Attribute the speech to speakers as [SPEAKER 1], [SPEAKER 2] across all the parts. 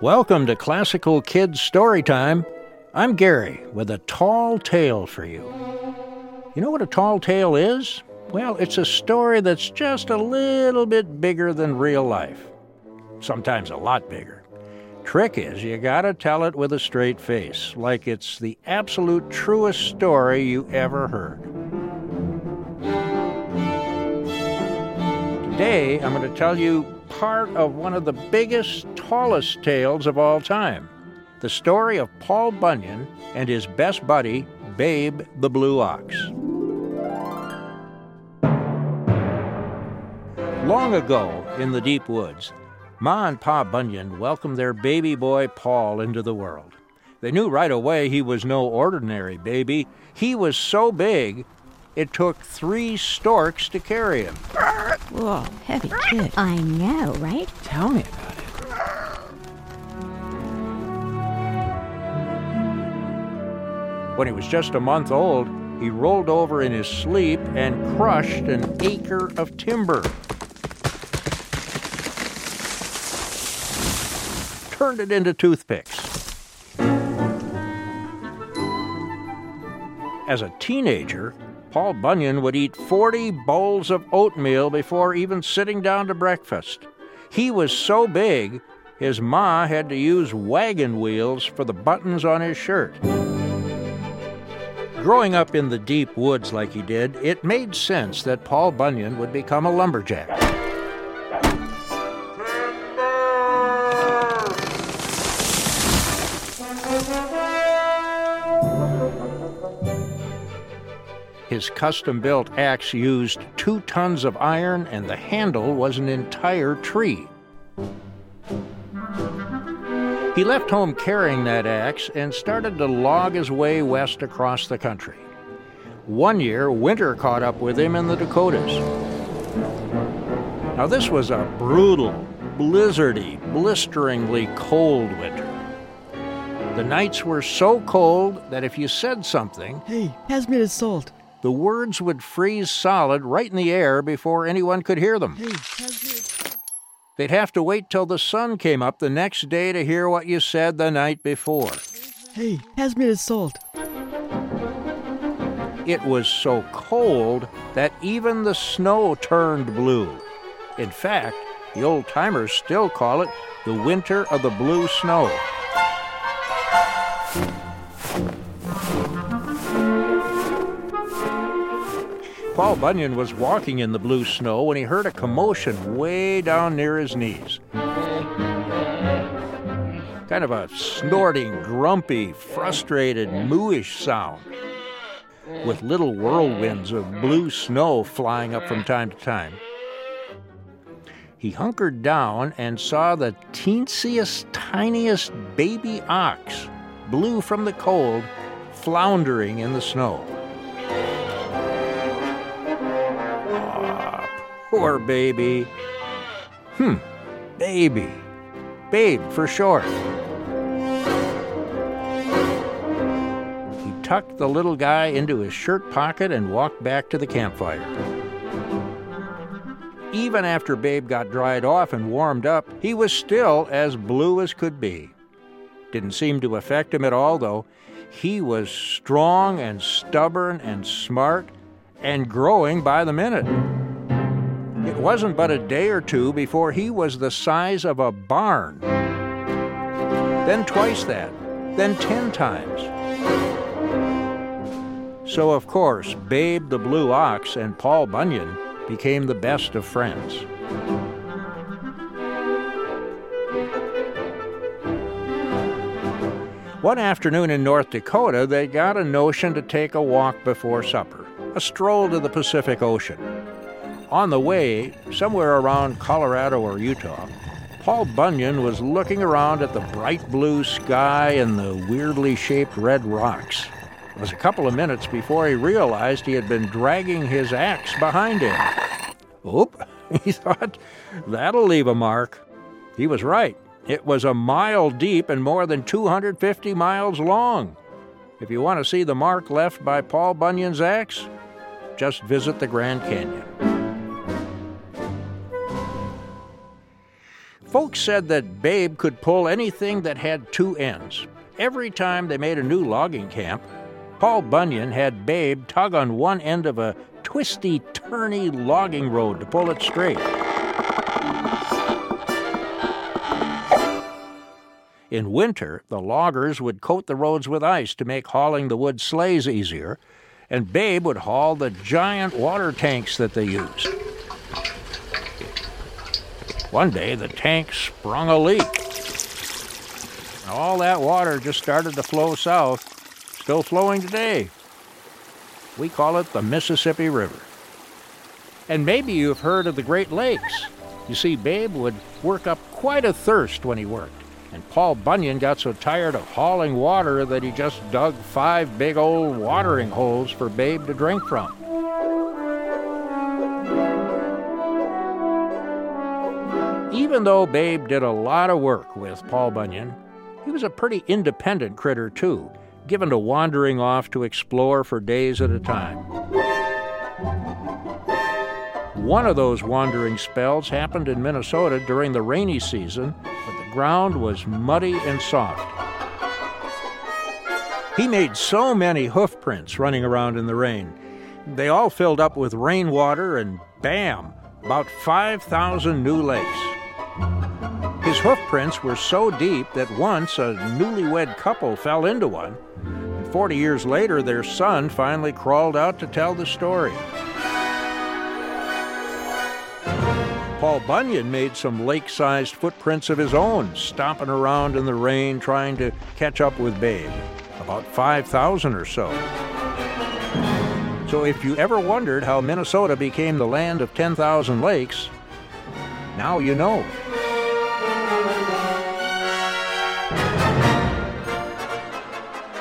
[SPEAKER 1] Welcome to Classical Kids Story Time. I'm Gary with a tall tale for you. You know what a tall tale is? Well, it's a story that's just a little bit bigger than real life. Sometimes a lot bigger. Trick is, you gotta tell it with a straight face, like it's the absolute truest story you ever heard. Today, I'm going to tell you part of one of the biggest, tallest tales of all time the story of Paul Bunyan and his best buddy, Babe the Blue Ox. Long ago, in the deep woods, Ma and Pa Bunyan welcomed their baby boy Paul into the world. They knew right away he was no ordinary baby. He was so big it took three storks to carry him.
[SPEAKER 2] Whoa, heavy kid.
[SPEAKER 3] I know, right?
[SPEAKER 2] Tell me about it.
[SPEAKER 1] When he was just a month old, he rolled over in his sleep and crushed an acre of timber. Turned it into toothpicks. As a teenager, Paul Bunyan would eat 40 bowls of oatmeal before even sitting down to breakfast. He was so big, his ma had to use wagon wheels for the buttons on his shirt. Growing up in the deep woods like he did, it made sense that Paul Bunyan would become a lumberjack. His custom built axe used two tons of iron, and the handle was an entire tree. He left home carrying that axe and started to log his way west across the country. One year, winter caught up with him in the Dakotas. Now, this was a brutal, blizzardy, blisteringly cold winter. The nights were so cold that if you said something,
[SPEAKER 2] Hey, pass me the salt.
[SPEAKER 1] The words would freeze solid right in the air before anyone could hear them.
[SPEAKER 2] Hey, pass me the
[SPEAKER 1] They'd have to wait till the sun came up the next day to hear what you said the night before.
[SPEAKER 2] Hey, pass me salt.
[SPEAKER 1] It was so cold that even the snow turned blue. In fact, the old timers still call it the winter of the blue snow. Paul Bunyan was walking in the blue snow when he heard a commotion way down near his knees. Kind of a snorting, grumpy, frustrated, mooish sound, with little whirlwinds of blue snow flying up from time to time. He hunkered down and saw the teensiest, tiniest baby ox, blue from the cold, floundering in the snow. Poor baby. Hmm, baby. Babe for short. He tucked the little guy into his shirt pocket and walked back to the campfire. Even after Babe got dried off and warmed up, he was still as blue as could be. Didn't seem to affect him at all, though. He was strong and stubborn and smart and growing by the minute. It wasn't but a day or two before he was the size of a barn. Then twice that, then ten times. So, of course, Babe the Blue Ox and Paul Bunyan became the best of friends. One afternoon in North Dakota, they got a notion to take a walk before supper, a stroll to the Pacific Ocean. On the way, somewhere around Colorado or Utah, Paul Bunyan was looking around at the bright blue sky and the weirdly shaped red rocks. It was a couple of minutes before he realized he had been dragging his axe behind him. Oop, he thought, that'll leave a mark. He was right. It was a mile deep and more than 250 miles long. If you want to see the mark left by Paul Bunyan's axe, just visit the Grand Canyon. Folks said that Babe could pull anything that had two ends. Every time they made a new logging camp, Paul Bunyan had Babe tug on one end of a twisty, turny logging road to pull it straight. In winter, the loggers would coat the roads with ice to make hauling the wood sleighs easier, and Babe would haul the giant water tanks that they used. One day, the tank sprung a leak. All that water just started to flow south, still flowing today. We call it the Mississippi River. And maybe you've heard of the Great Lakes. You see, Babe would work up quite a thirst when he worked, and Paul Bunyan got so tired of hauling water that he just dug five big old watering holes for Babe to drink from. Even though Babe did a lot of work with Paul Bunyan, he was a pretty independent critter, too, given to wandering off to explore for days at a time. One of those wandering spells happened in Minnesota during the rainy season, but the ground was muddy and soft. He made so many hoof prints running around in the rain. They all filled up with rainwater, and bam, about 5,000 new lakes. His hoof prints were so deep that once a newlywed couple fell into one. And 40 years later, their son finally crawled out to tell the story. Paul Bunyan made some lake sized footprints of his own, stomping around in the rain trying to catch up with Babe. About 5,000 or so. So if you ever wondered how Minnesota became the land of 10,000 lakes, now you know.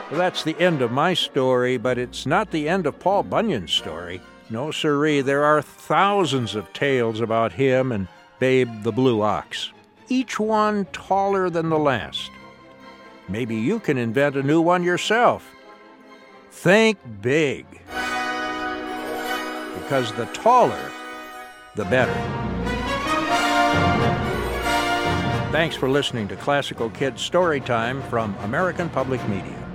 [SPEAKER 1] Well, that's the end of my story, but it's not the end of Paul Bunyan's story. No, siree, there are thousands of tales about him and Babe the Blue Ox, each one taller than the last. Maybe you can invent a new one yourself. Think big. Because the taller, the better. Thanks for listening to Classical Kids Story Time from American Public Media.